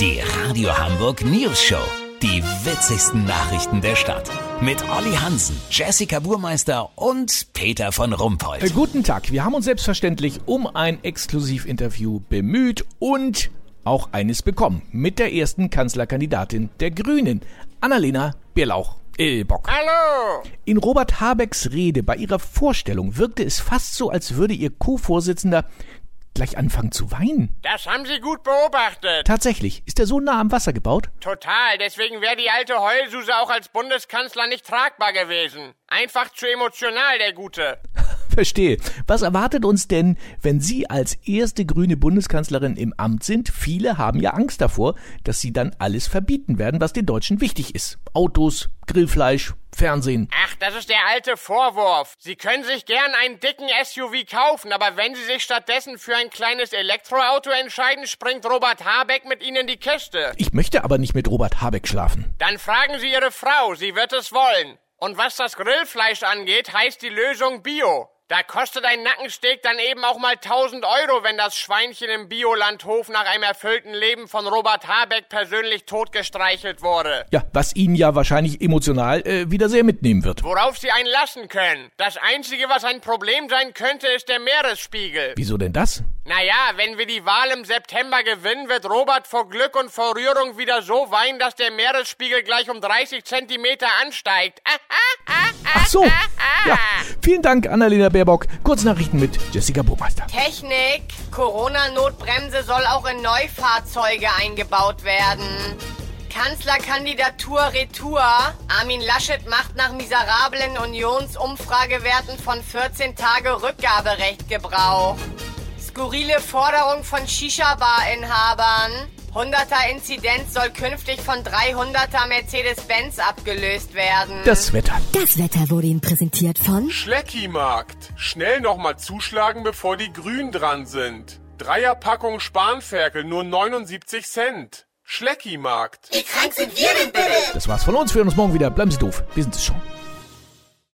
Die Radio Hamburg News Show. Die witzigsten Nachrichten der Stadt. Mit Olli Hansen, Jessica Burmeister und Peter von Äh, Rumpold. guten Tag, wir haben uns selbstverständlich um ein Exklusivinterview bemüht und auch eines bekommen mit der ersten Kanzlerkandidatin der Grünen, Annalena Bierlauch. Äh, Bock. Hallo! In Robert Habecks Rede bei ihrer Vorstellung wirkte es fast so, als würde ihr Co-Vorsitzender gleich anfangen zu weinen. Das haben Sie gut beobachtet. Tatsächlich, ist er so nah am Wasser gebaut? Total. Deswegen wäre die alte Heulsuse auch als Bundeskanzler nicht tragbar gewesen. Einfach zu emotional, der Gute. Verstehe. Was erwartet uns denn, wenn Sie als erste grüne Bundeskanzlerin im Amt sind? Viele haben ja Angst davor, dass Sie dann alles verbieten werden, was den Deutschen wichtig ist. Autos, Grillfleisch, Fernsehen. Ach, das ist der alte Vorwurf. Sie können sich gern einen dicken SUV kaufen, aber wenn Sie sich stattdessen für ein kleines Elektroauto entscheiden, springt Robert Habeck mit Ihnen in die Kiste. Ich möchte aber nicht mit Robert Habeck schlafen. Dann fragen Sie Ihre Frau, sie wird es wollen. Und was das Grillfleisch angeht, heißt die Lösung Bio. Da kostet ein Nackensteak dann eben auch mal 1000 Euro, wenn das Schweinchen im Biolandhof nach einem erfüllten Leben von Robert Habeck persönlich totgestreichelt wurde. Ja, was ihn ja wahrscheinlich emotional äh, wieder sehr mitnehmen wird. Worauf Sie einen lassen können. Das Einzige, was ein Problem sein könnte, ist der Meeresspiegel. Wieso denn das? Naja, wenn wir die Wahl im September gewinnen, wird Robert vor Glück und vor Rührung wieder so weinen, dass der Meeresspiegel gleich um 30 Zentimeter ansteigt. Ach so. Ja, vielen Dank, Annalena Baerbock. Kurznachrichten mit Jessica Burmeister. Technik. Corona-Notbremse soll auch in Neufahrzeuge eingebaut werden. Kanzlerkandidatur Retour. Armin Laschet macht nach miserablen Unionsumfragewerten von 14 Tage Rückgaberecht Gebrauch. Skurrile Forderung von Shisha-Bar-Inhabern. 100er Inzidenz soll künftig von 300er Mercedes-Benz abgelöst werden. Das Wetter. Das Wetter wurde Ihnen präsentiert von Schleckimarkt. Schnell nochmal zuschlagen, bevor die Grün dran sind. Dreierpackung Spanferkel, nur 79 Cent. Schleckimarkt. Das war's von uns. Wir hören uns morgen wieder. Bleiben Sie doof. Wir sind es schon.